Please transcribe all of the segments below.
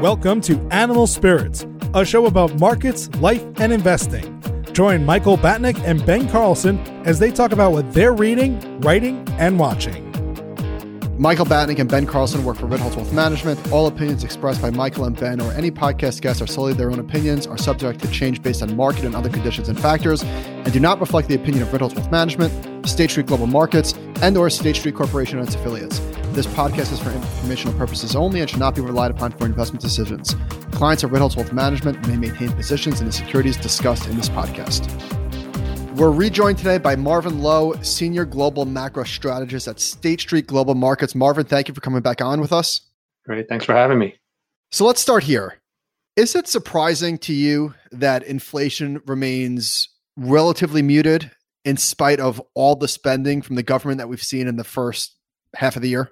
Welcome to Animal Spirits, a show about markets, life, and investing. Join Michael Batnick and Ben Carlson as they talk about what they're reading, writing, and watching. Michael Batnick and Ben Carlson work for Ritholtz Wealth Management. All opinions expressed by Michael and Ben or any podcast guests are solely their own opinions, are subject to change based on market and other conditions and factors, and do not reflect the opinion of Ritholtz Wealth Management, State Street Global Markets, and or State Street Corporation and its affiliates. This podcast is for informational purposes only and should not be relied upon for investment decisions. Clients of Ritholtz Wealth Management may maintain positions in the securities discussed in this podcast. We're rejoined today by Marvin Loh, Senior Global Macro Strategist at State Street Global Markets. Marvin, thank you for coming back on with us. Great. Thanks for having me. So let's start here. Is it surprising to you that inflation remains relatively muted in spite of all the spending from the government that we've seen in the first half of the year?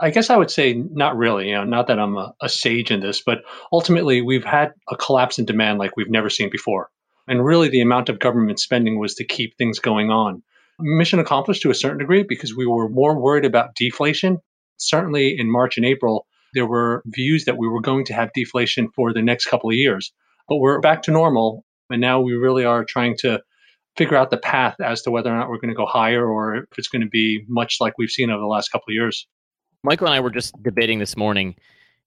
I guess I would say not really. You know, not that I'm a, a sage in this, but ultimately we've had a collapse in demand like we've never seen before. And really, the amount of government spending was to keep things going on. Mission accomplished to a certain degree because we were more worried about deflation. Certainly in March and April, there were views that we were going to have deflation for the next couple of years. But we're back to normal. And now we really are trying to figure out the path as to whether or not we're going to go higher or if it's going to be much like we've seen over the last couple of years. Michael and I were just debating this morning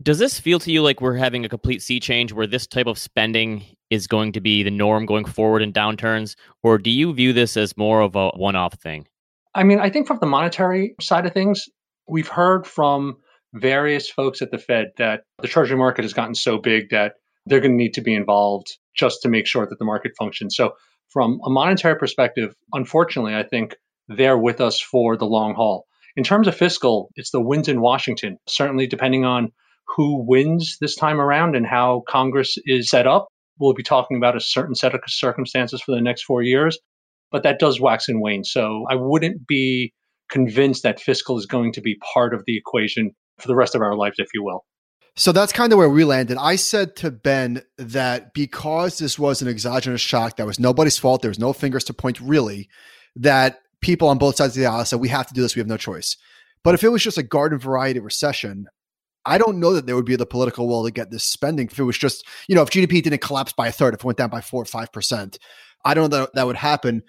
does this feel to you like we're having a complete sea change where this type of spending is going to be the norm going forward in downturns? Or do you view this as more of a one off thing? I mean, I think from the monetary side of things, we've heard from various folks at the Fed that the treasury market has gotten so big that they're going to need to be involved just to make sure that the market functions. So, from a monetary perspective, unfortunately, I think they're with us for the long haul. In terms of fiscal, it's the winds in Washington. Certainly, depending on who wins this time around and how Congress is set up. We'll be talking about a certain set of circumstances for the next four years, but that does wax and wane. So I wouldn't be convinced that fiscal is going to be part of the equation for the rest of our lives, if you will. So that's kind of where we landed. I said to Ben that because this was an exogenous shock, that was nobody's fault, there was no fingers to point really, that people on both sides of the aisle said, we have to do this, we have no choice. But if it was just a garden variety recession, I don't know that there would be the political will to get this spending if it was just, you know, if GDP didn't collapse by a third, if it went down by four or five percent. I don't know that that would happen.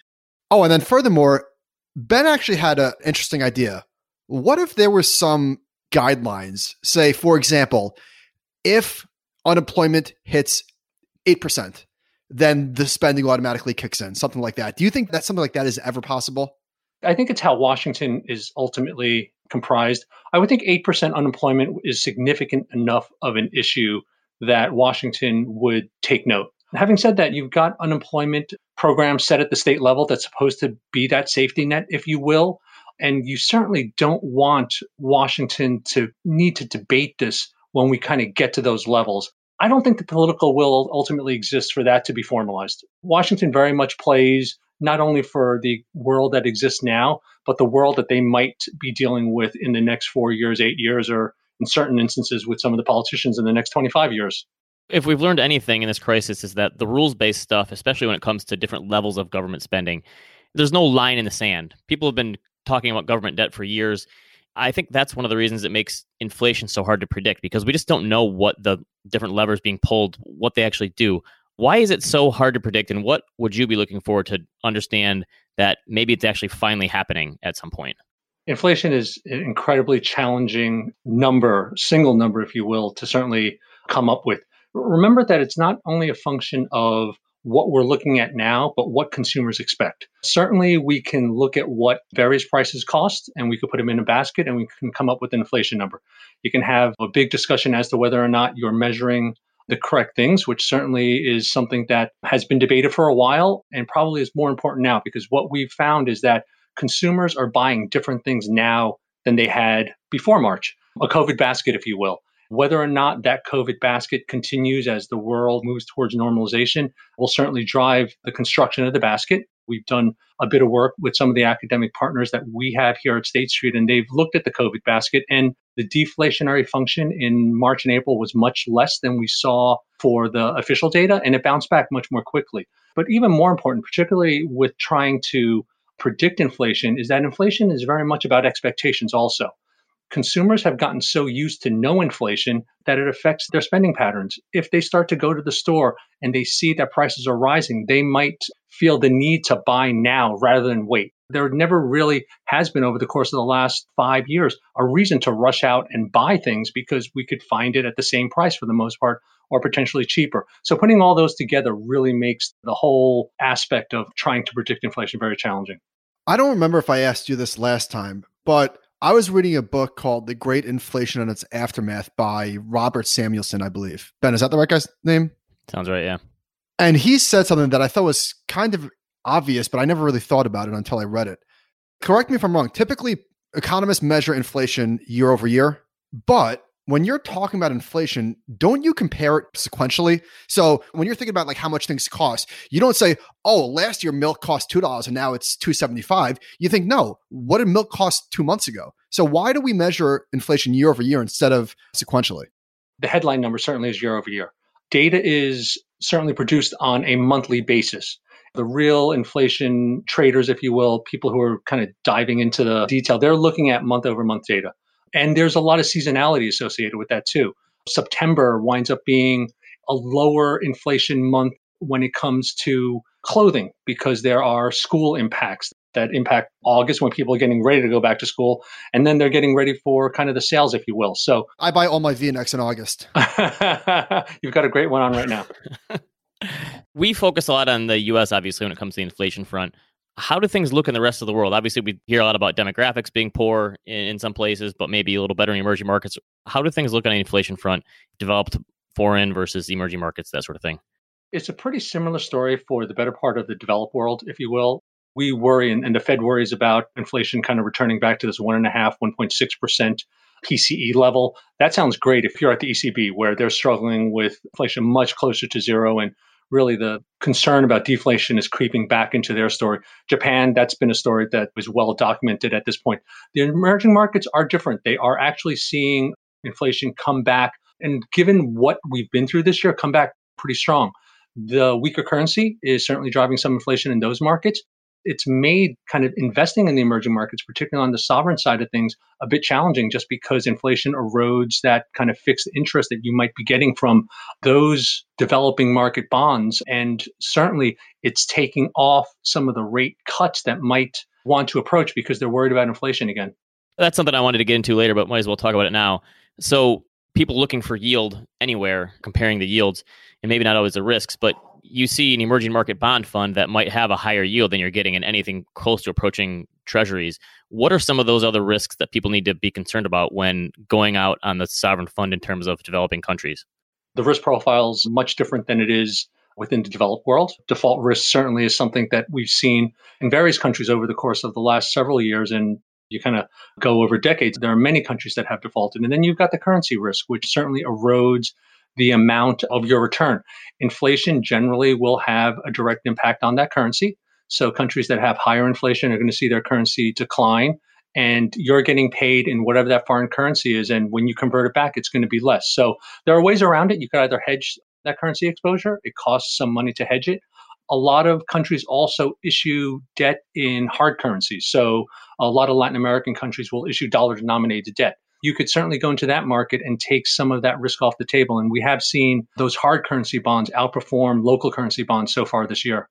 Oh, and then furthermore, Ben actually had an interesting idea. What if there were some guidelines? Say, for example, if unemployment hits eight percent, then the spending automatically kicks in, something like that. Do you think that something like that is ever possible? I think it's how Washington is ultimately comprised. I would think 8% unemployment is significant enough of an issue that Washington would take note. Having said that, you've got unemployment programs set at the state level that's supposed to be that safety net, if you will. And you certainly don't want Washington to need to debate this when we kind of get to those levels. I don't think the political will ultimately exists for that to be formalized. Washington very much plays not only for the world that exists now, but the world that they might be dealing with in the next four years, eight years, or in certain instances with some of the politicians in the next 25 years. If we've learned anything in this crisis, is that the rules based stuff, especially when it comes to different levels of government spending, there's no line in the sand. People have been talking about government debt for years. I think that's one of the reasons it makes inflation so hard to predict because we just don't know what the different levers being pulled, what they actually do. Why is it so hard to predict? And what would you be looking for to understand that maybe it's actually finally happening at some point? Inflation is an incredibly challenging number, single number, if you will, to certainly come up with. Remember that it's not only a function of what we're looking at now, but what consumers expect. Certainly, we can look at what various prices cost and we could put them in a basket and we can come up with an inflation number. You can have a big discussion as to whether or not you're measuring the correct things, which certainly is something that has been debated for a while and probably is more important now because what we've found is that consumers are buying different things now than they had before March, a COVID basket, if you will. Whether or not that COVID basket continues as the world moves towards normalization will certainly drive the construction of the basket. We've done a bit of work with some of the academic partners that we have here at State Street, and they've looked at the COVID basket. And the deflationary function in March and April was much less than we saw for the official data, and it bounced back much more quickly. But even more important, particularly with trying to predict inflation, is that inflation is very much about expectations also. consumers have gotten so used to no inflation that it affects their spending patterns. If they start to go to the store and they see that prices are rising, they might feel the need to buy now rather than wait. There never really has been over the course of the last five years a reason to rush out and buy things because we could find it at the same price for the most part or potentially cheaper. So putting all those together really makes the whole aspect of trying to predict inflation very challenging. I don't remember if I asked you this last time, but I was reading a book called The Great Inflation and Its Aftermath by Robert Samuelson, I believe. Ben, is that the right guy's name? Sounds right, yeah. And he said something that I thought was kind of obvious, but I never really thought about it until I read it. Correct me if I'm wrong. Typically, economists measure inflation year over year, but when you're talking about inflation, don't you compare it sequentially? So when you're thinking about like how much things cost, you don't say, "Oh, last year milk cost two dollars and now it's two seventy five. You think, "No, what did milk cost two months ago?" So why do we measure inflation year over year instead of sequentially? The headline number certainly is year over year. Data is certainly produced on a monthly basis. The real inflation traders, if you will, people who are kind of diving into the detail, they're looking at month over month data. And there's a lot of seasonality associated with that too. September winds up being a lower inflation month when it comes to clothing because there are school impacts that impact August when people are getting ready to go back to school. And then they're getting ready for kind of the sales, if you will. So I buy all my v necks in August. You've got a great one on right now. we focus a lot on the US, obviously, when it comes to the inflation front. How do things look in the rest of the world? Obviously, we hear a lot about demographics being poor in, in some places, but maybe a little better in emerging markets. How do things look on the inflation front, developed foreign versus emerging markets, that sort of thing? It's a pretty similar story for the better part of the developed world, if you will. We worry, and, and the Fed worries about inflation kind of returning back to this one and a half, 1.6% PCE level. That sounds great if you're at the ECB, where they're struggling with inflation much closer to zero and really the concern about deflation is creeping back into their story. Japan, that's been a story that was well documented at this point. The emerging markets are different. They are actually seeing inflation come back. And given what we've been through this year, come back pretty strong. The weaker currency is certainly driving some inflation in those markets it's made kind of investing in the emerging markets, particularly on the sovereign side of things, a bit challenging just because inflation erodes that kind of fixed interest that you might be getting from those developing market bonds. And certainly it's taking off some of the rate cuts that might want to approach because they're worried about inflation again. That's something I wanted to get into later, but might as well talk about it now. So, people looking for yield anywhere, comparing the yields, and maybe not always the risks, but you see an emerging market bond fund that might have a higher yield than you're getting in anything close to approaching treasuries. What are some of those other risks that people need to be concerned about when going out on the sovereign fund in terms of developing countries? The risk profile is much different than it is within the developed world. Default risk certainly is something that we've seen in various countries over the course of the last several years. And you kind of go over decades. There are many countries that have defaulted. And then you've got the currency risk, which certainly erodes the amount of your return. Inflation generally will have a direct impact on that currency. So countries that have higher inflation are going to see their currency decline and you're getting paid in whatever that foreign currency is. And when you convert it back, it's going to be less. So there are ways around it. You could either hedge that currency exposure. It costs some money to hedge it. A lot of countries also issue debt in hard currencies. So a lot of Latin American countries will issue dollar denominated debt you could certainly go into that market and take some of that risk off the table. And we have seen those hard currency bonds outperform local currency bonds so far this year.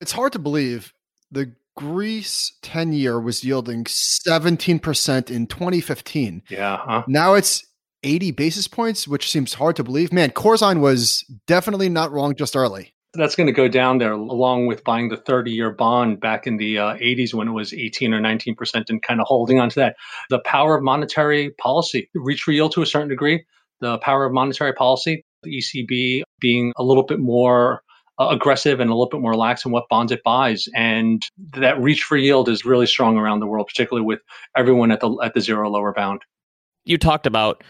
It's hard to believe the Greece 10 year was yielding 17% in 2015. Yeah. Huh? Now it's 80 basis points, which seems hard to believe. Man, Corzine was definitely not wrong just early that's going to go down there along with buying the 30 year bond back in the uh, 80s when it was 18 or 19% and kind of holding on to that. The power of monetary policy, reach for yield to a certain degree, the power of monetary policy, the ECB being a little bit more uh, aggressive and a little bit more lax in what bonds it buys. And that reach for yield is really strong around the world, particularly with everyone at the, at the zero lower bound. You talked about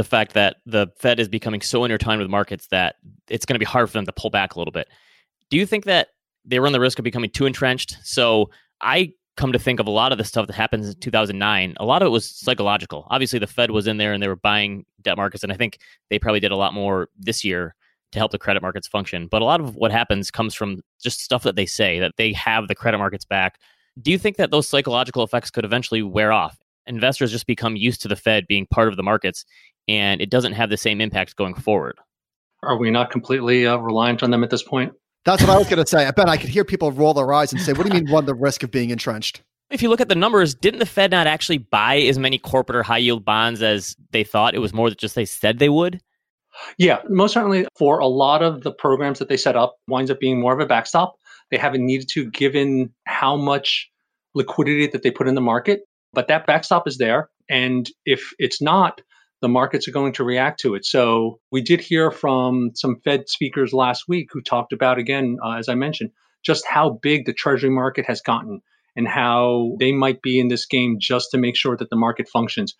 the fact that the Fed is becoming so intertwined with markets that it's going to be hard for them to pull back a little bit. Do you think that they run the risk of becoming too entrenched? So I come to think of a lot of the stuff that happens in 2009 a lot of it was psychological obviously the fed was in there and they were buying debt markets and i think they probably did a lot more this year to help the credit markets function but a lot of what happens comes from just stuff that they say that they have the credit markets back do you think that those psychological effects could eventually wear off investors just become used to the Fed being part of the markets and it doesn't have the same impact going forward. Are we not completely uh, reliant on them at this point? That's what I was going to say. I bet I could hear people roll their eyes and say, "What do you mean run the risk of being entrenched?" If you look at the numbers, didn't the Fed not actually buy as many corporate or high yield bonds as they thought? It was more than just they said they would. Yeah, most certainly for a lot of the programs that they set up winds up being more of a backstop. They haven't needed to given how much liquidity that they put in the market, but that backstop is there. And if it's not, the markets are going to react to it. So we did hear from some Fed speakers last week who talked about, again, uh, as I mentioned, just how big the Treasury market has gotten and how they might be in this game just to make sure that the market functions.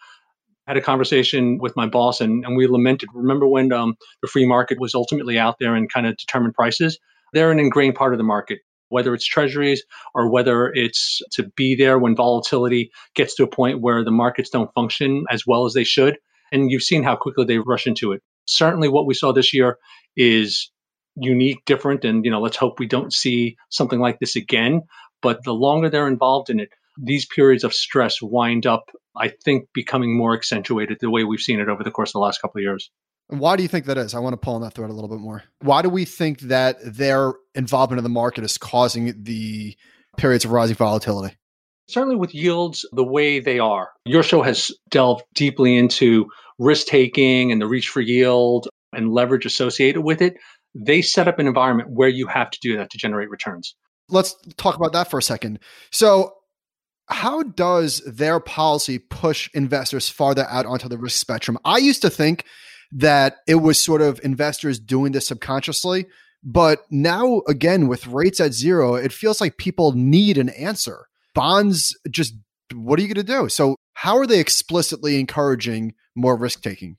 I had a conversation with my boss and, and we lamented. Remember when um, the free market was ultimately out there and kind of determined prices? They're an ingrained part of the market whether it's treasuries or whether it's to be there when volatility gets to a point where the markets don't function as well as they should. And you've seen how quickly they rush into it. Certainly, what we saw this year is unique, different, and you know, let's hope we don't see something like this again. But the longer they're involved in it, these periods of stress wind up, I think, becoming more accentuated the way we've seen it over the course of the last couple of years. Why do you think that is? I want to pull on that thread a little bit more. Why do we think that their involvement in the market is causing the periods of rising volatility? Certainly, with yields the way they are, your show has delved deeply into risk taking and the reach for yield and leverage associated with it. They set up an environment where you have to do that to generate returns. Let's talk about that for a second. So, how does their policy push investors farther out onto the risk spectrum? I used to think that it was sort of investors doing this subconsciously. But now, again, with rates at zero, it feels like people need an answer. Bonds just, what are you going to do? So, how are they explicitly encouraging more risk taking?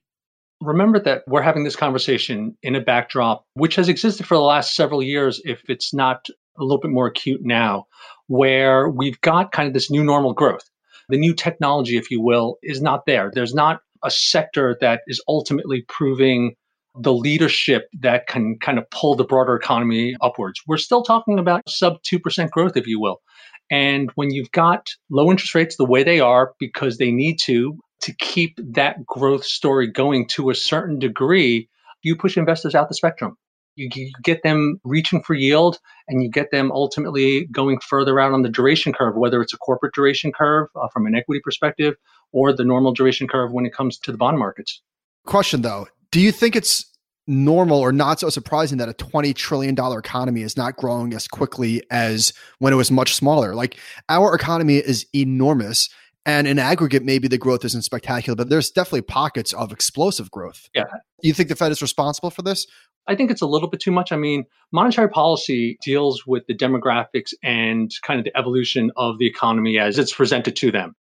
Remember that we're having this conversation in a backdrop which has existed for the last several years, if it's not a little bit more acute now, where we've got kind of this new normal growth. The new technology, if you will, is not there. There's not a sector that is ultimately proving the leadership that can kind of pull the broader economy upwards. We're still talking about sub 2% growth, if you will. And when you've got low interest rates the way they are, because they need to, to keep that growth story going to a certain degree, you push investors out the spectrum. You, you get them reaching for yield and you get them ultimately going further out on the duration curve, whether it's a corporate duration curve uh, from an equity perspective or the normal duration curve when it comes to the bond markets. Question though, do you think it's normal or not so surprising that a $20 trillion economy is not growing as quickly as when it was much smaller? Like our economy is enormous. And in aggregate, maybe the growth isn't spectacular, but there's definitely pockets of explosive growth. Yeah. You think the Fed is responsible for this? I think it's a little bit too much. I mean, monetary policy deals with the demographics and kind of the evolution of the economy as it's presented to them.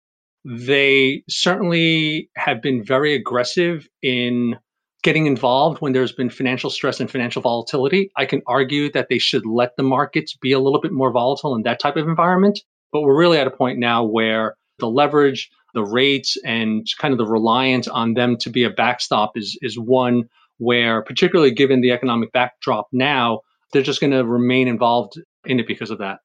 They certainly have been very aggressive in getting involved when there's been financial stress and financial volatility. I can argue that they should let the markets be a little bit more volatile in that type of environment. But we're really at a point now where the leverage, the rates, and kind of the reliance on them to be a backstop is, is one where, particularly given the economic backdrop now, they're just going to remain involved in it because of that.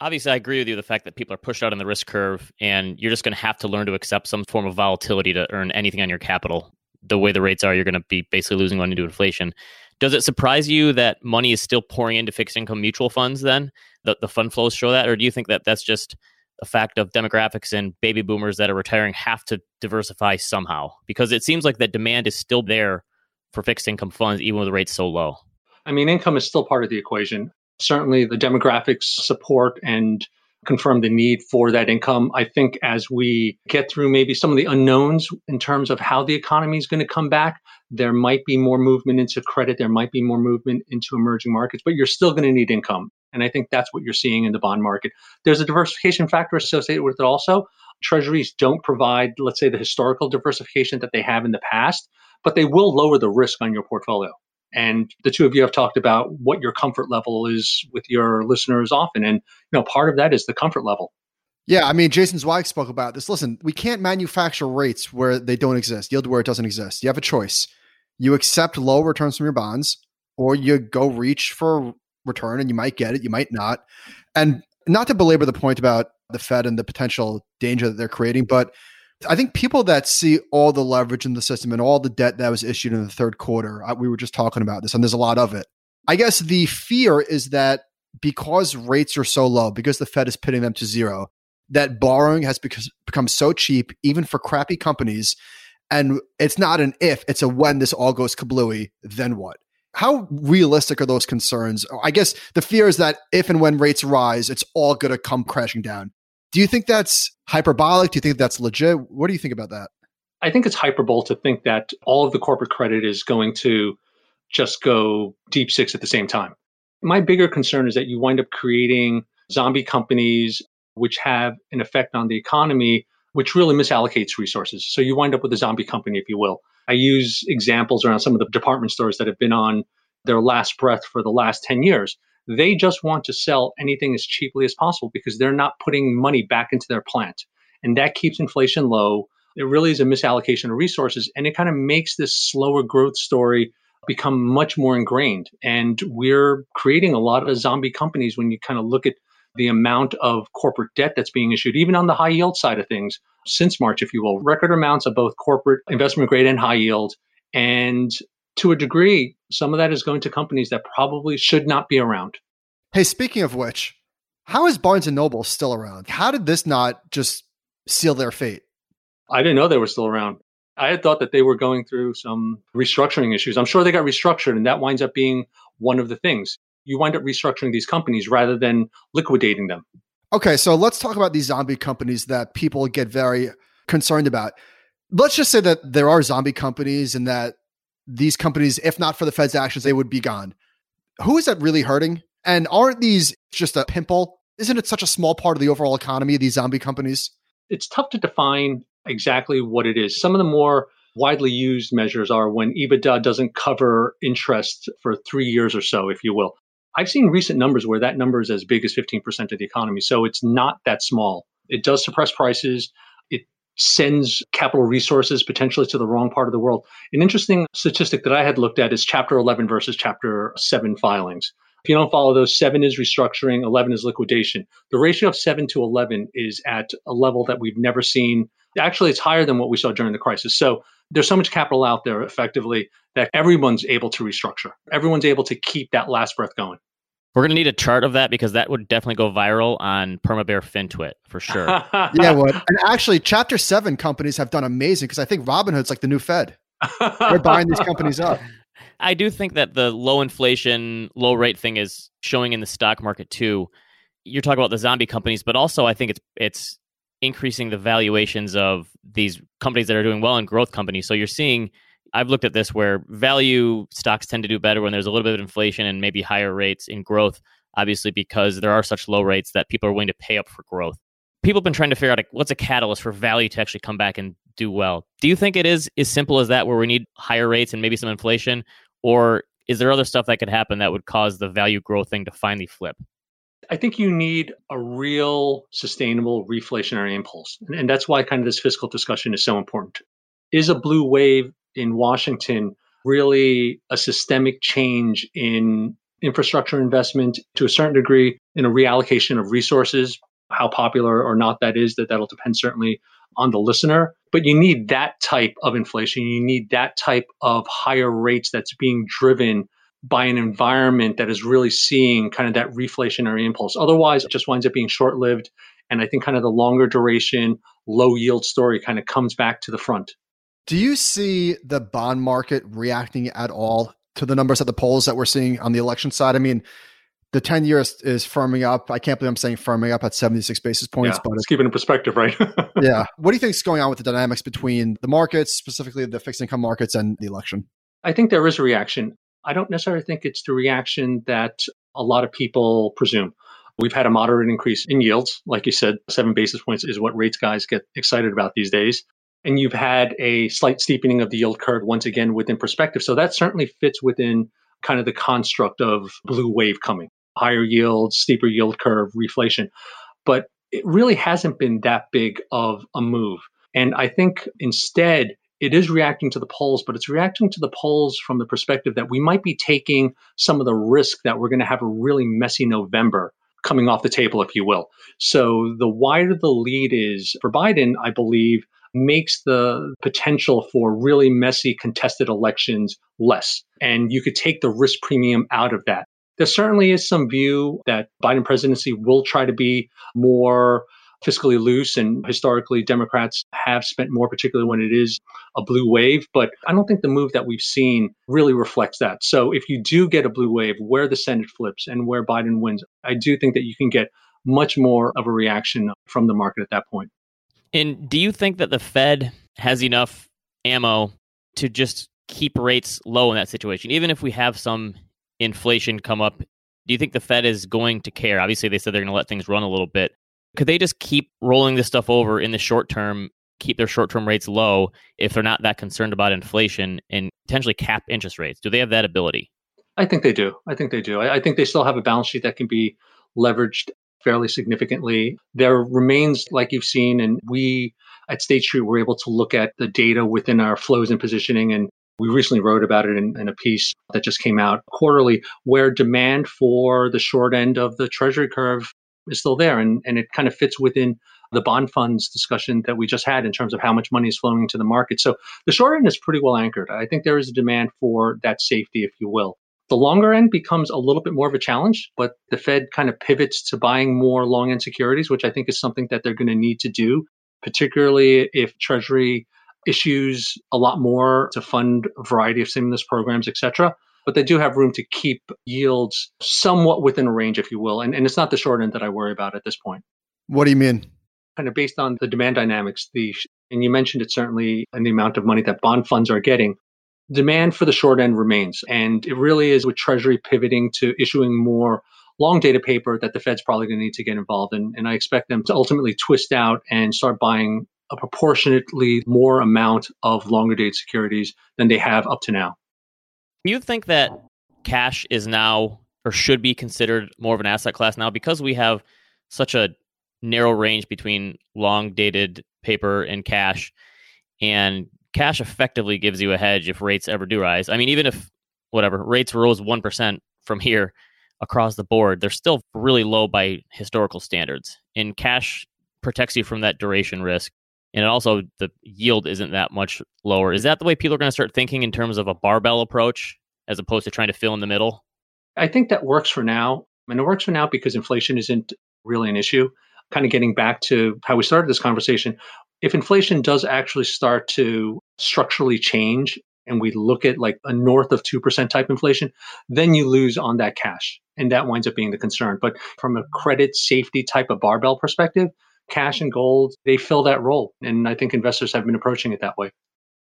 Obviously i agree with you the fact that people are pushed out on the risk curve and you're just going to have to learn to accept some form of volatility to earn anything on your capital. The way the rates are you're going to be basically losing money to inflation. Does it surprise you that money is still pouring into fixed income mutual funds then? The, the fund flows show that or do you think that that's just fact of demographics and baby boomers that are retiring have to diversify somehow because it seems like that demand is still there for fixed income funds even with the rates so low I mean, income is still part of the equation certainly the demographics support and confirm the need for that income. I think as we get through maybe some of the unknowns in terms of how the economy is going to come back, there might be more movement into credit, there might be more movement into emerging markets, but you're still going to need income. And I think that's what you're seeing in the bond market. There's a diversification factor associated with it also. Treasuries don't provide, let's say, the historical diversification that they have in the past, but they will lower the risk on your portfolio. And the two of you have talked about what your comfort level is with your listeners often. And, you know, part of that is the comfort level. Yeah, I mean, Jason Zweig spoke about this. Listen, we can't manufacture rates where they don't exist, yield where it doesn't exist. You have a choice. You accept low returns from your bonds, or you go reach for return and you might get it, you might not. And not to belabor the point about the Fed and the potential danger that they're creating, but I think people that see all the leverage in the system and all the debt that was issued in the third quarter, uh, we were just talking about this, and there's a lot of it. I guess the fear is that because rates are so low, because the Fed is pitting them to zero, that borrowing has become so cheap, even for crappy companies. And it's not an if, it's a when this all goes kablooey, then what? How realistic are those concerns? I guess the fear is that if and when rates rise, it's all going to come crashing down. Do you think that's hyperbolic? Do you think that's legit? What do you think about that? I think it's hyperbole to think that all of the corporate credit is going to just go deep six at the same time. My bigger concern is that you wind up creating zombie companies which have an effect on the economy, which really misallocates resources. So you wind up with a zombie company, if you will. I use examples around some of the department stores that have been on their last breath for the last 10 years. They just want to sell anything as cheaply as possible because they're not putting money back into their plant. And that keeps inflation low. It really is a misallocation of resources. And it kind of makes this slower growth story become much more ingrained. And we're creating a lot of zombie companies when you kind of look at the amount of corporate debt that's being issued, even on the high yield side of things, since March, if you will, record amounts of both corporate investment grade and high yield. And to a degree, some of that is going to companies that probably should not be around. Hey, speaking of which, how is Barnes and Noble still around? How did this not just seal their fate? I didn't know they were still around. I had thought that they were going through some restructuring issues. I'm sure they got restructured, and that winds up being one of the things. You wind up restructuring these companies rather than liquidating them. Okay, so let's talk about these zombie companies that people get very concerned about. Let's just say that there are zombie companies and that these companies, if not for the Fed's actions, they would be gone. Who is that really hurting? And aren't these just a pimple? Isn't it such a small part of the overall economy, these zombie companies? It's tough to define exactly what it is. Some of the more widely used measures are when EBITDA doesn't cover interest for three years or so, if you will. I've seen recent numbers where that number is as big as 15% of the economy. So it's not that small. It does suppress prices. It sends capital resources potentially to the wrong part of the world. An interesting statistic that I had looked at is Chapter 11 versus Chapter 7 filings. If you don't follow those, 7 is restructuring, 11 is liquidation. The ratio of 7 to 11 is at a level that we've never seen Actually, it's higher than what we saw during the crisis. So there's so much capital out there effectively that everyone's able to restructure. Everyone's able to keep that last breath going. We're going to need a chart of that because that would definitely go viral on Permabear FinTwit for sure. yeah, would. And actually, Chapter 7 companies have done amazing because I think Robinhood's like the new Fed. They're buying these companies up. I do think that the low inflation, low rate thing is showing in the stock market too. You're talking about the zombie companies, but also I think it's it's increasing the valuations of these companies that are doing well and growth companies. So you're seeing I've looked at this where value stocks tend to do better when there's a little bit of inflation and maybe higher rates in growth, obviously because there are such low rates that people are willing to pay up for growth. People have been trying to figure out what's a catalyst for value to actually come back and do well. Do you think it is as simple as that where we need higher rates and maybe some inflation or is there other stuff that could happen that would cause the value growth thing to finally flip? I think you need a real sustainable reflationary impulse. And, that's why kind of this fiscal discussion is so important. Is a blue wave in Washington really a systemic change in infrastructure investment to a certain degree in a reallocation of resources? How popular or not that is, that that'll depend certainly on the listener. But you need that type of inflation. You need that type of higher rates that's being driven by an environment that is really seeing kind of that reflationary impulse. Otherwise, it just winds up being short lived. And I think kind of the longer duration, low yield story kind of comes back to the front. Do you see the bond market reacting at all to the numbers at the polls that we're seeing on the election side? I mean, the 10 years is firming up. I can't believe I'm saying firming up at 76 basis points, yeah, but it's keeping in perspective, right? yeah. What do you think is going on with the dynamics between the markets, specifically the fixed income markets and the election? I think there is a reaction. I don't necessarily think it's the reaction that a lot of people presume. We've had a moderate increase in yields. Like you said, seven basis points is what rates guys get excited about these days. And you've had a slight steepening of the yield curve once again within perspective. So that certainly fits within kind of the construct of blue wave coming higher yields, steeper yield curve, reflation. But it really hasn't been that big of a move. And I think instead, it is reacting to the polls, but it's reacting to the polls from the perspective that we might be taking some of the risk that we're going to have a really messy November coming off the table, if you will. So the wider the lead is for Biden, I believe makes the potential for really messy contested elections less. And you could take the risk premium out of that. There certainly is some view that Biden presidency will try to be more fiscally loose and historically Democrats have spent more, particularly when it is a blue wave. But I don't think the move that we've seen really reflects that. So if you do get a blue wave where the Senate flips and where Biden wins, I do think that you can get much more of a reaction from the market at that point. And do you think that the Fed has enough ammo to just keep rates low in that situation? Even if we have some inflation come up, do you think the Fed is going to care? Obviously, they said they're going to let things run a little bit. Could they just keep rolling this stuff over in the short term, keep their short term rates low if they're not that concerned about inflation and potentially cap interest rates? Do they have that ability? I think they do. I think they do. I, I think they still have a balance sheet that can be leveraged fairly significantly. There remains, like you've seen, and we at State Street were able to look at the data within our flows and positioning. And we recently wrote about it in, in, a piece that just came out quarterly, where demand for the short end of the treasury curve is still there. And, and it kind of fits within the bond funds discussion that we just had in terms of how much money is flowing into the market. So the short end is pretty well anchored. I think there is a demand for that safety, if you will. The longer end becomes a little bit more of a challenge, but the Fed kind of pivots to buying more long end securities, which I think is something that they're going to need to do, particularly if Treasury issues a lot more to fund a variety of stimulus programs, et cetera but they do have room to keep yields somewhat within a range, if you will. And, and it's not the short end that I worry about at this point. What do you mean? Kind of based on the demand dynamics, the and you mentioned it certainly in the amount of money that bond funds are getting. Demand for the short end remains. And it really is with Treasury pivoting to issuing more long dated paper that the Fed's probably going to need to get involved in. And I expect them to ultimately twist out and start buying a proportionately more amount of longer dated securities than they have up to now. Do you think that cash is now or should be considered more of an asset class now because we have such a narrow range between long dated paper and cash and cash effectively gives you a hedge if rates ever do rise. I mean even if whatever rates rose 1% from here across the board, they're still really low by historical standards. And cash protects you from that duration risk and also the yield isn't that much lower. Is that the way people are going to start thinking in terms of a barbell approach as opposed to trying to fill in the middle? I think that works for now. And it works for now because inflation isn't really an issue. Kind of getting back to how we started this conversation, if inflation does actually start to structurally change and we look at like a north of 2% type inflation, then you lose on that cash. And that winds up being the concern. But from a credit safety type of barbell perspective, cash and gold, they fill that role. And I think investors have been approaching it that way.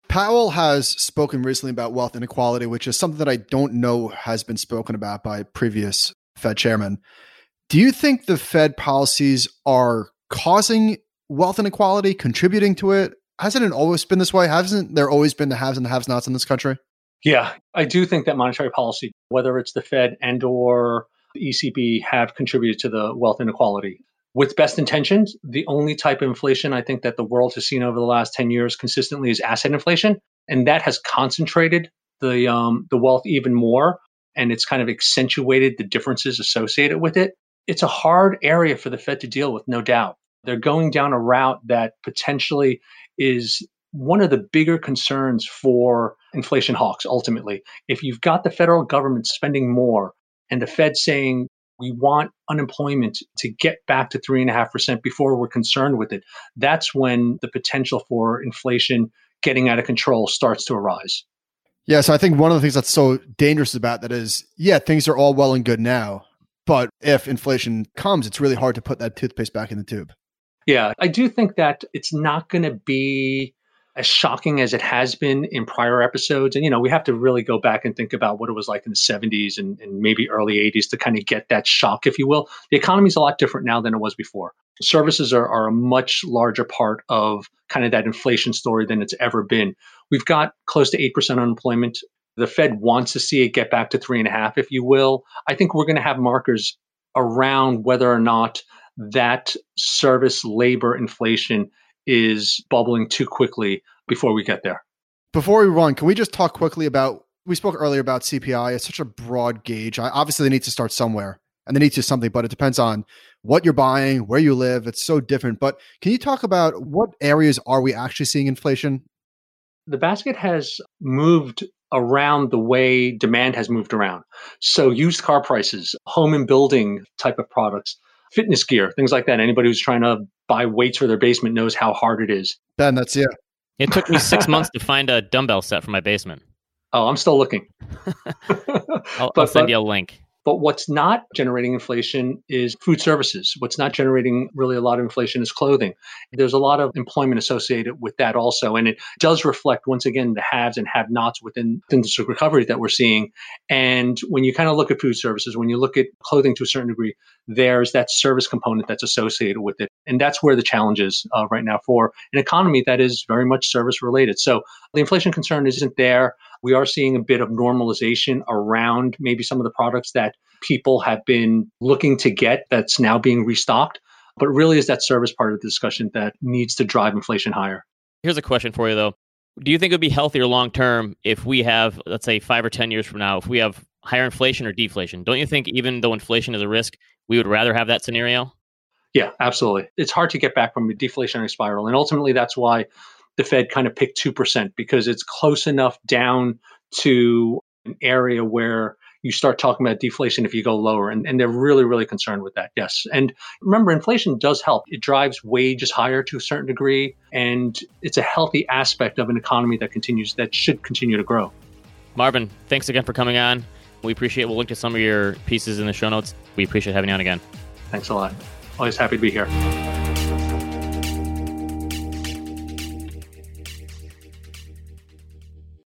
Powell has spoken recently about wealth inequality, which is something that I don't know has been spoken about by previous Fed chairman. Do you think the Fed policies are causing wealth inequality, contributing to it? Hasn't it always been this way? Hasn't there always been the haves and the have nots in this country? Yeah, I do think that monetary policy, whether it's the Fed and or the ECB, have contributed to the wealth inequality with best intentions, the only type of inflation I think that the world has seen over the last 10 years consistently is asset inflation. And that has concentrated the, um, the wealth even more. And it's kind of accentuated the differences associated with it. It's a hard area for the Fed to deal with, no doubt. They're going down a route that potentially is one of the bigger concerns for inflation hawks ultimately. If you've got the federal government spending more and the Fed saying we want unemployment to get back to 3.5% before we're concerned with it. That's when the potential for inflation getting out of control starts to arise. Yeah, so I think one of the things that's so dangerous about that is, yeah, things are all well and good now, but if inflation comes, it's really hard to put that toothpaste back in the tube. Yeah, I do think that it's not going to be as shocking as it has been in prior episodes. And, you know, we have to really go back and think about what it was like in the 70s and, and maybe early 80s to kind of get that shock, if you will. The economy is a lot different now than it was before. Services are, are a much larger part of kind of that inflation story than it's ever been. We've got close to 8% unemployment. The Fed wants to see it get back to three and a half, if you will. I think we're going to have markers around whether or not that service labor inflation is bubbling too quickly before we get there. Before we run, can we just talk quickly about? We spoke earlier about CPI. It's such a broad gauge. Obviously, they need to start somewhere. and they need to something, but it depends on what you're buying, where you live. It's so different. But can you talk about what areas are we actually seeing inflation? The basket has moved around the way demand has moved around. So used car prices, home and building type of products, fitness gear, things like that. Anybody who's trying to buy weights for their basement knows how hard it is. Ben, that's yeah. It took me six months to find a dumbbell set for my basement. Oh, I'm still looking. I'll, but, I'll send but, you a link. But what's not generating inflation is food services. What's not generating really a lot of inflation is clothing. There's a lot of employment associated with that also. And it does reflect, once again, the haves and have nots within, within the recovery that we're seeing. And when you kind of look at food services, when you look at clothing to a certain degree, there's that service component that's associated with it. And that's where the challenge is uh, right now for an economy that is very much service related. So the inflation concern isn't there. We are seeing a bit of normalization around maybe some of the products that people have been looking to get that's now being restocked. But really is that service part of the discussion that needs to drive inflation higher. Here's a question for you though. Do you think it would be healthier long term if we have, let's say, five or 10 years from now, if we have higher inflation or deflation? Don't you think, even though inflation is a risk, we would rather have that scenario? Yeah, absolutely. It's hard to get back from a deflationary spiral. And ultimately, that's why the Fed kind of picked 2% because it's close enough down to an area where you start talking about deflation if you go lower. And, and they're really, really concerned with that. Yes. And remember, inflation does help. It drives wages higher to a certain degree. And it's a healthy aspect of an economy that continues, that should continue to grow. Marvin, thanks again for coming on. We appreciate. We'll link to some of your pieces in the show notes. We appreciate having you on again. Thanks a lot. Always happy to be here.